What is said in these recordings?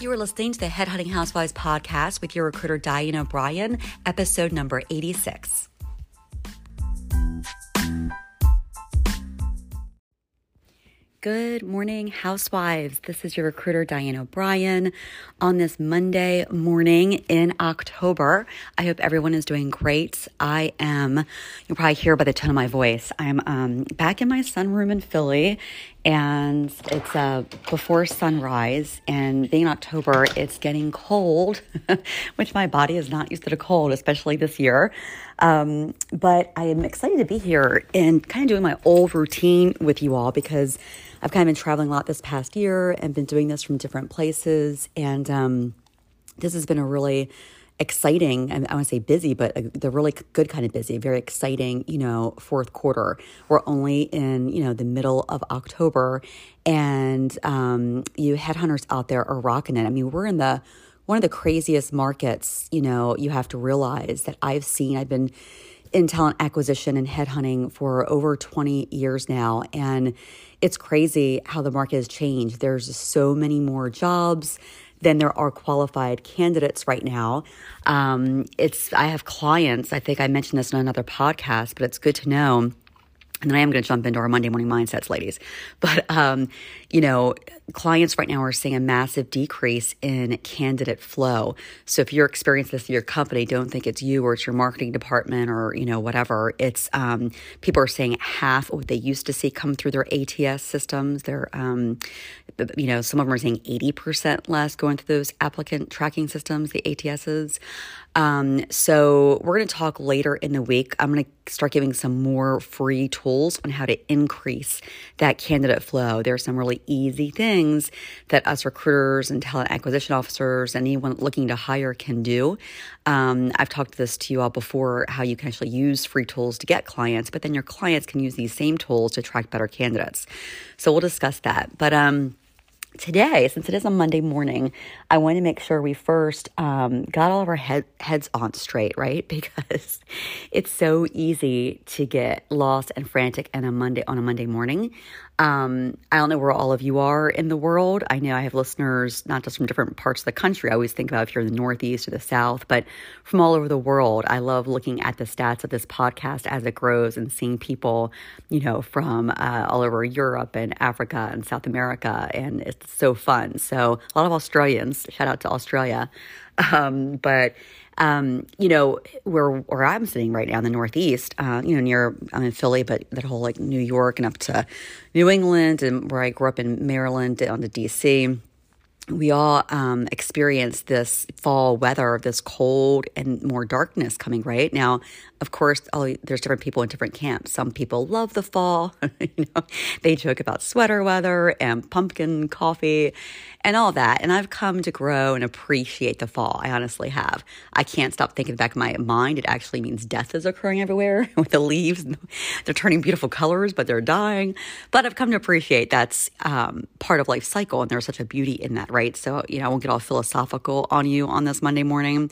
You are listening to the Headhunting Housewives podcast with your recruiter, Diane O'Brien, episode number 86. Good morning, housewives. This is your recruiter, Diane O'Brien, on this Monday morning in October. I hope everyone is doing great. I am, you'll probably hear by the tone of my voice, I'm um, back in my sunroom in Philly, and it's uh, before sunrise. And being October, it's getting cold, which my body is not used to the cold, especially this year. Um, but I am excited to be here and kind of doing my old routine with you all because I've kind of been traveling a lot this past year and been doing this from different places. And um, this has been a really exciting, and I want to say busy, but the really good kind of busy, very exciting, you know, fourth quarter. We're only in, you know, the middle of October and um, you headhunters out there are rocking it. I mean, we're in the, one of the craziest markets, you know, you have to realize that I've seen, I've been in talent acquisition and headhunting for over 20 years now. And it's crazy how the market has changed. There's so many more jobs than there are qualified candidates right now. Um, it's I have clients. I think I mentioned this in another podcast, but it's good to know and then I am going to jump into our Monday morning mindsets, ladies. But, um, you know, clients right now are seeing a massive decrease in candidate flow. So if you're experiencing this in your company, don't think it's you or it's your marketing department or, you know, whatever. It's, um, people are saying half of what they used to see come through their ATS systems. They're, um, you know, some of them are saying 80% less going through those applicant tracking systems, the ATSs. Um, so we're going to talk later in the week. I'm going to start giving some more free tools on how to increase that candidate flow. There are some really easy things that us recruiters and talent acquisition officers anyone looking to hire can do. Um, I've talked this to you all before how you can actually use free tools to get clients, but then your clients can use these same tools to attract better candidates. So we'll discuss that. But um, today, since it is a Monday morning, I want to make sure we first um, got all of our head, heads on straight, right? Because it's so easy to get lost and frantic on a Monday on a Monday morning. Um, I don't know where all of you are in the world. I know I have listeners not just from different parts of the country. I always think about if you're in the Northeast or the South, but from all over the world. I love looking at the stats of this podcast as it grows and seeing people, you know, from uh, all over Europe and Africa and South America, and it's so fun. So a lot of Australians. Shout out to Australia. Um, but um, you know, where where I'm sitting right now in the Northeast, uh, you know, near I'm in Philly, but that whole like New York and up to New England, and where I grew up in Maryland, down to DC we all um, experience this fall weather, this cold and more darkness coming right now. Of course, all, there's different people in different camps. Some people love the fall. you know, they joke about sweater weather and pumpkin coffee and all that. And I've come to grow and appreciate the fall. I honestly have. I can't stop thinking back in my mind. It actually means death is occurring everywhere with the leaves. They're turning beautiful colors, but they're dying. But I've come to appreciate that's um, part of life cycle, and there's such a beauty in that, right? So, you know, I won't get all philosophical on you on this Monday morning.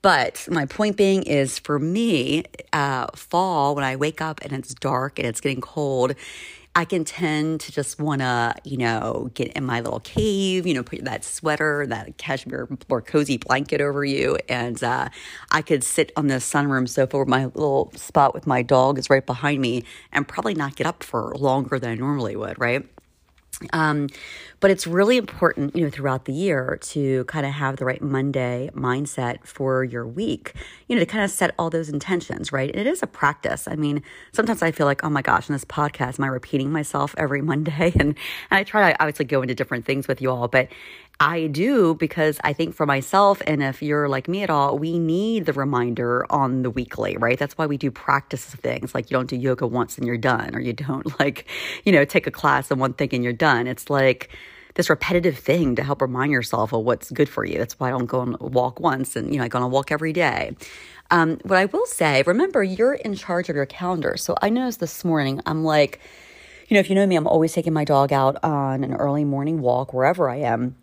But my point being is for me, uh, fall, when I wake up and it's dark and it's getting cold, I can tend to just want to, you know, get in my little cave, you know, put that sweater, that cashmere or cozy blanket over you. And uh, I could sit on the sunroom sofa where my little spot with my dog is right behind me and probably not get up for longer than I normally would, right? Um, but it's really important, you know, throughout the year to kind of have the right Monday mindset for your week, you know, to kind of set all those intentions, right? And it is a practice. I mean, sometimes I feel like, oh my gosh, in this podcast, am I repeating myself every Monday? And, and I try to obviously go into different things with you all, but I do because I think for myself, and if you're like me at all, we need the reminder on the weekly, right? That's why we do practice things. Like you don't do yoga once and you're done, or you don't like, you know, take a class and one thing and you're done. It's like this repetitive thing to help remind yourself of what's good for you. That's why I don't go on a walk once and, you know, I go on a walk every day. Um, what I will say, remember, you're in charge of your calendar. So I noticed this morning, I'm like, you know, if you know me, I'm always taking my dog out on an early morning walk wherever I am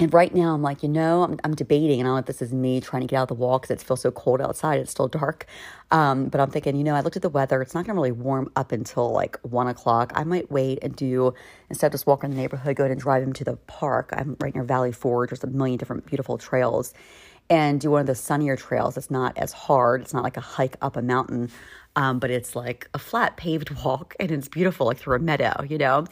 and right now, I'm like, you know, I'm, I'm debating, and I don't know if this is me trying to get out of the wall because it feels so cold outside. It's still dark. Um, but I'm thinking, you know, I looked at the weather. It's not going to really warm up until like one o'clock. I might wait and do, instead of just walking the neighborhood, go ahead and drive him to the park. I'm right near Valley Forge. There's a million different beautiful trails. And do one of the sunnier trails. It's not as hard. It's not like a hike up a mountain, um, but it's like a flat paved walk and it's beautiful, like through a meadow, you know?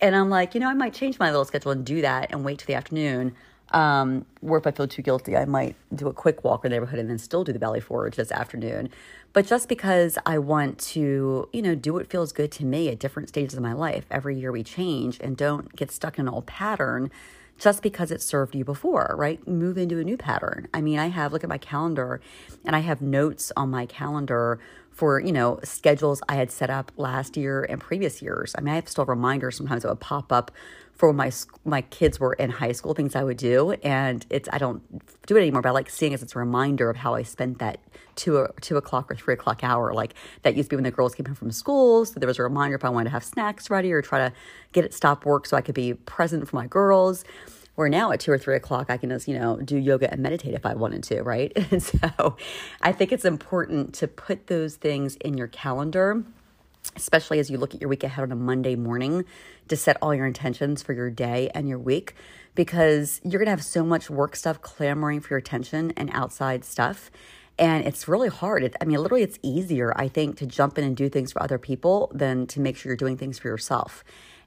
And I'm like, you know, I might change my little schedule and do that and wait till the afternoon. Um, or if I feel too guilty, I might do a quick walk in the neighborhood and then still do the Valley Forge this afternoon. But just because I want to, you know, do what feels good to me at different stages of my life. Every year we change and don't get stuck in an old pattern just because it served you before, right? Move into a new pattern. I mean, I have, look at my calendar and I have notes on my calendar for, you know, schedules I had set up last year and previous years. I mean, I have still reminders sometimes that would pop up for when my my kids were in high school, things I would do, and it's I don't do it anymore. But I like seeing it as it's a reminder of how I spent that two two o'clock or three o'clock hour. Like that used to be when the girls came home from school, so there was a reminder if I wanted to have snacks ready or try to get it stop work so I could be present for my girls. Where now at two or three o'clock, I can just, you know, do yoga and meditate if I wanted to, right? And so I think it's important to put those things in your calendar, especially as you look at your week ahead on a Monday morning to set all your intentions for your day and your week because you're going to have so much work stuff clamoring for your attention and outside stuff. And it's really hard. It, I mean, literally, it's easier, I think, to jump in and do things for other people than to make sure you're doing things for yourself.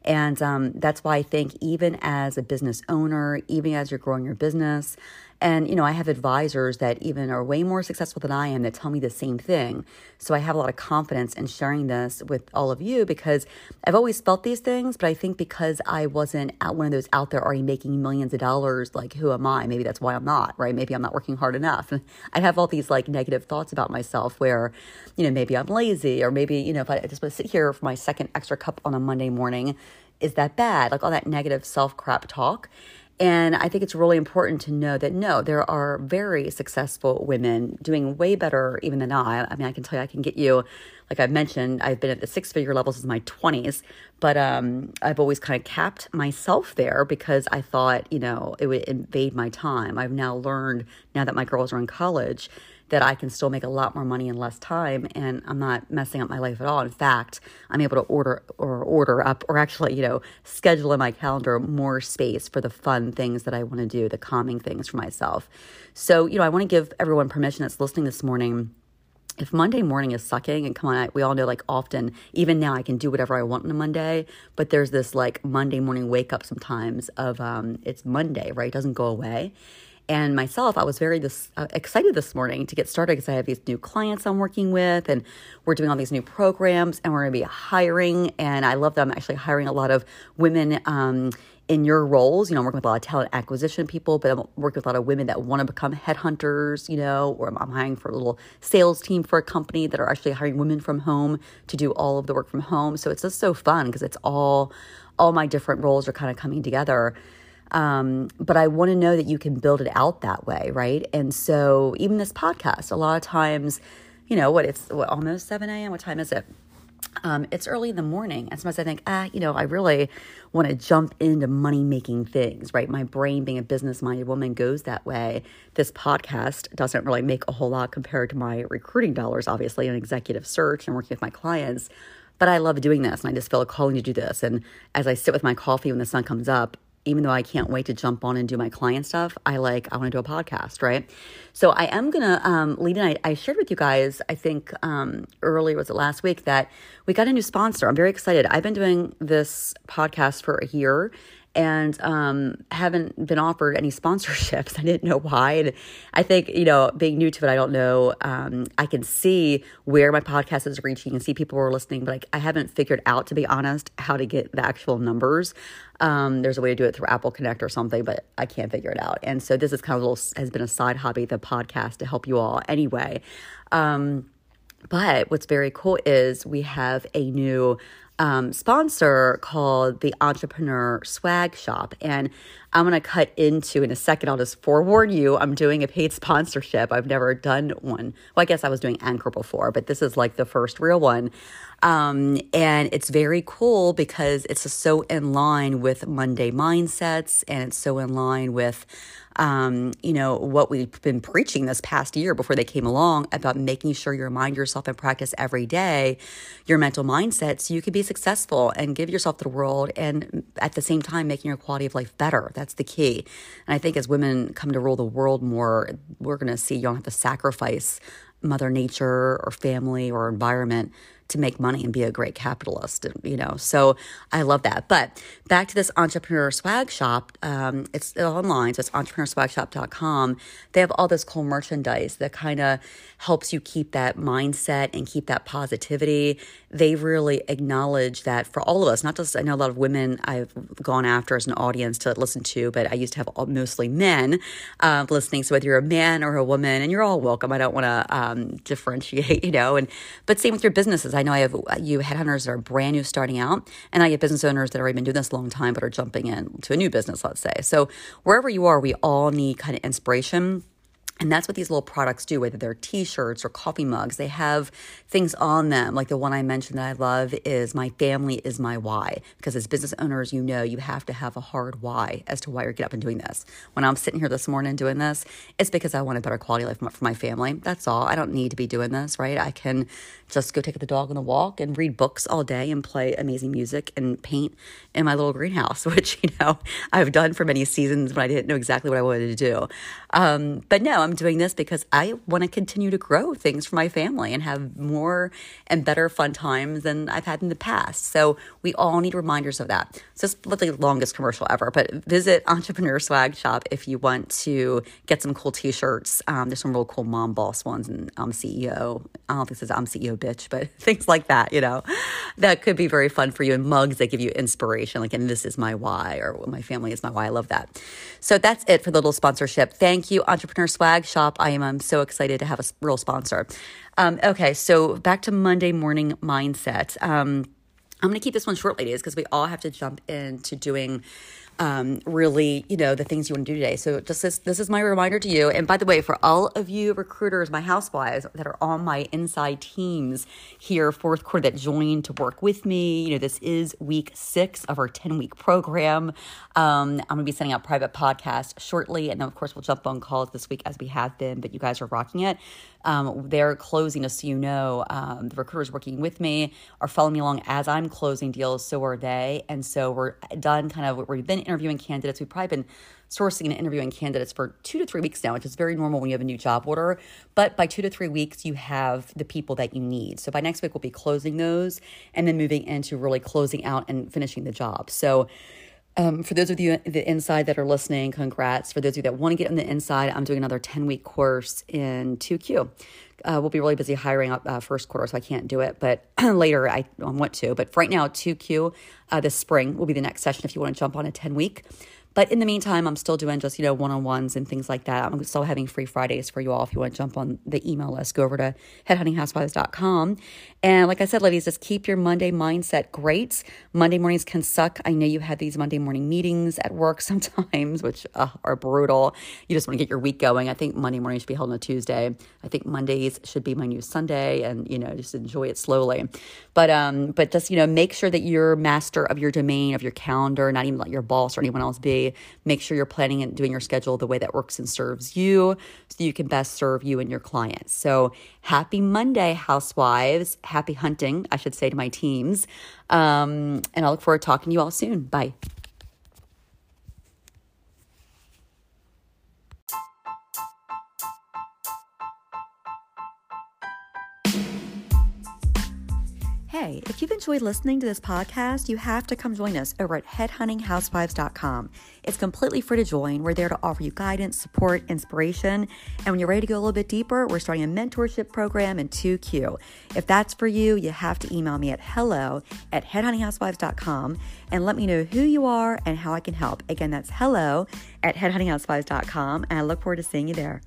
And um, that's why I think, even as a business owner, even as you're growing your business, and, you know, I have advisors that even are way more successful than I am that tell me the same thing. So I have a lot of confidence in sharing this with all of you because I've always felt these things, but I think because I wasn't one of those out there already making millions of dollars, like who am I? Maybe that's why I'm not, right? Maybe I'm not working hard enough. I have all these like negative thoughts about myself where, you know, maybe I'm lazy or maybe, you know, if I just want to sit here for my second extra cup on a Monday morning, is that bad? Like all that negative self crap talk. And I think it's really important to know that no, there are very successful women doing way better even than I. I mean, I can tell you, I can get you, like I've mentioned, I've been at the six figure levels since my 20s, but um, I've always kind of capped myself there because I thought, you know, it would invade my time. I've now learned, now that my girls are in college, that I can still make a lot more money in less time and I'm not messing up my life at all. In fact, I'm able to order or order up or actually, you know, schedule in my calendar more space for the fun things that I want to do, the calming things for myself. So, you know, I want to give everyone permission that's listening this morning if Monday morning is sucking, and come on, we all know like often, even now I can do whatever I want on a Monday, but there's this like Monday morning wake up sometimes of um, it's Monday, right? It doesn't go away. And myself, I was very this, uh, excited this morning to get started because I have these new clients I'm working with, and we're doing all these new programs, and we're going to be hiring. And I love that I'm actually hiring a lot of women um, in your roles. You know, I'm working with a lot of talent acquisition people, but I'm working with a lot of women that want to become headhunters. You know, or I'm hiring for a little sales team for a company that are actually hiring women from home to do all of the work from home. So it's just so fun because it's all all my different roles are kind of coming together. Um, but I want to know that you can build it out that way, right? And so even this podcast, a lot of times, you know, what it's what, almost 7 a.m. What time is it? Um, it's early in the morning. And sometimes I think, ah, you know, I really want to jump into money making things, right? My brain, being a business minded woman, goes that way. This podcast doesn't really make a whole lot compared to my recruiting dollars, obviously, and executive search and working with my clients. But I love doing this and I just feel a calling to do this. And as I sit with my coffee when the sun comes up, even though I can't wait to jump on and do my client stuff, I like, I want to do a podcast, right? So I am going to um, lead in. I, I, shared with you guys, I think um, earlier, was it last week, that we got a new sponsor. I'm very excited. I've been doing this podcast for a year and um, haven't been offered any sponsorships. I didn't know why. And I think, you know, being new to it, I don't know. Um, I can see where my podcast is reaching and see people are listening, but I, I haven't figured out, to be honest, how to get the actual numbers. Um, there's a way to do it through Apple Connect or something, but I can't figure it out. And so this is kind of a little, has been a side hobby, the podcast, to help you all anyway. Um, but what's very cool is we have a new um, sponsor called the Entrepreneur Swag Shop. And I'm going to cut into in a second. I'll just forewarn you, I'm doing a paid sponsorship. I've never done one. Well, I guess I was doing Anchor before, but this is like the first real one. Um, and it's very cool because it's so in line with Monday mindsets and it's so in line with um, you know, what we've been preaching this past year before they came along about making sure you remind yourself and practice every day your mental mindset so you can be successful and give yourself to the world and at the same time making your quality of life better. That's the key. And I think as women come to rule the world more, we're going to see you don't have to sacrifice Mother Nature or family or environment to make money and be a great capitalist, you know. So I love that. But back to this entrepreneur swag shop, um, it's online, so it's entrepreneurswagshop.com. They have all this cool merchandise that kind of helps you keep that mindset and keep that positivity. They really acknowledge that for all of us, not just, I know a lot of women I've gone after as an audience to listen to, but I used to have mostly men uh, listening. So whether you're a man or a woman, and you're all welcome, I don't want to um, differentiate, you know, and, but same with your businesses. I know I have you headhunters that are brand new starting out, and I get business owners that have already been doing this a long time but are jumping into a new business, let's say. So wherever you are, we all need kind of inspiration and that's what these little products do, whether they're t shirts or coffee mugs. They have things on them. Like the one I mentioned that I love is My Family is My Why. Because as business owners, you know you have to have a hard why as to why you're getting up and doing this. When I'm sitting here this morning doing this, it's because I want a better quality life for my family. That's all. I don't need to be doing this, right? I can just go take the dog on a walk and read books all day and play amazing music and paint in my little greenhouse, which, you know, I've done for many seasons when I didn't know exactly what I wanted to do. Um, but no, I'm doing this because I want to continue to grow things for my family and have more and better fun times than I've had in the past. So we all need reminders of that. So it's the longest commercial ever, but visit Entrepreneur Swag Shop if you want to get some cool t-shirts. Um, there's some real cool mom boss ones and I'm CEO. I don't think it says I'm CEO bitch, but things like that, you know, that could be very fun for you. And mugs that give you inspiration, like, and this is my why or my family is my why. I love that. So that's it for the little sponsorship. Thank you, Entrepreneur Swag Shop. I am I'm so excited to have a real sponsor. Um, okay, so back to Monday morning mindset. Um, I'm going to keep this one short, ladies, because we all have to jump into doing um, really, you know, the things you want to do today. So just this, this is my reminder to you. And by the way, for all of you recruiters, my housewives that are on my inside teams here, fourth quarter that joined to work with me, you know, this is week six of our 10 week program. Um, I'm going to be sending out private podcasts shortly. And then, of course, we'll jump on calls this week as we have been, but you guys are rocking it. Um, they're closing, so you know, um, the recruiters working with me are following me along as I'm closing deals. So are they. And so we're done kind of, we've been interviewing candidates. We've probably been sourcing and interviewing candidates for two to three weeks now, which is very normal when you have a new job order. But by two to three weeks, you have the people that you need. So by next week, we'll be closing those and then moving into really closing out and finishing the job. So um, for those of you the inside that are listening, congrats. For those of you that want to get on the inside, I'm doing another 10 week course in 2Q. Uh, we'll be really busy hiring up uh, first quarter, so I can't do it. But later, I, want to. But right now, 2Q uh, this spring will be the next session if you want to jump on a 10 week. But in the meantime, I'm still doing just, you know, one on ones and things like that. I'm still having free Fridays for you all. If you want to jump on the email list, go over to headhuntinghousewives.com. And like I said, ladies, just keep your Monday mindset great. Monday mornings can suck. I know you have these Monday morning meetings at work sometimes, which uh, are brutal. You just want to get your week going. I think Monday morning should be held on a Tuesday. I think Mondays should be my new Sunday and, you know, just enjoy it slowly. But, um, but just, you know, make sure that you're master of your domain, of your calendar, not even let your boss or anyone else be Make sure you're planning and doing your schedule the way that works and serves you so you can best serve you and your clients. So happy Monday, housewives. Happy hunting, I should say to my teams. Um, and I look forward to talking to you all soon. Bye. Hey, if you've enjoyed listening to this podcast, you have to come join us over at headhuntinghousewives.com. It's completely free to join. We're there to offer you guidance, support, inspiration. And when you're ready to go a little bit deeper, we're starting a mentorship program in 2Q. If that's for you, you have to email me at hello at headhuntinghousewives.com and let me know who you are and how I can help. Again, that's hello at headhuntinghousewives.com. And I look forward to seeing you there.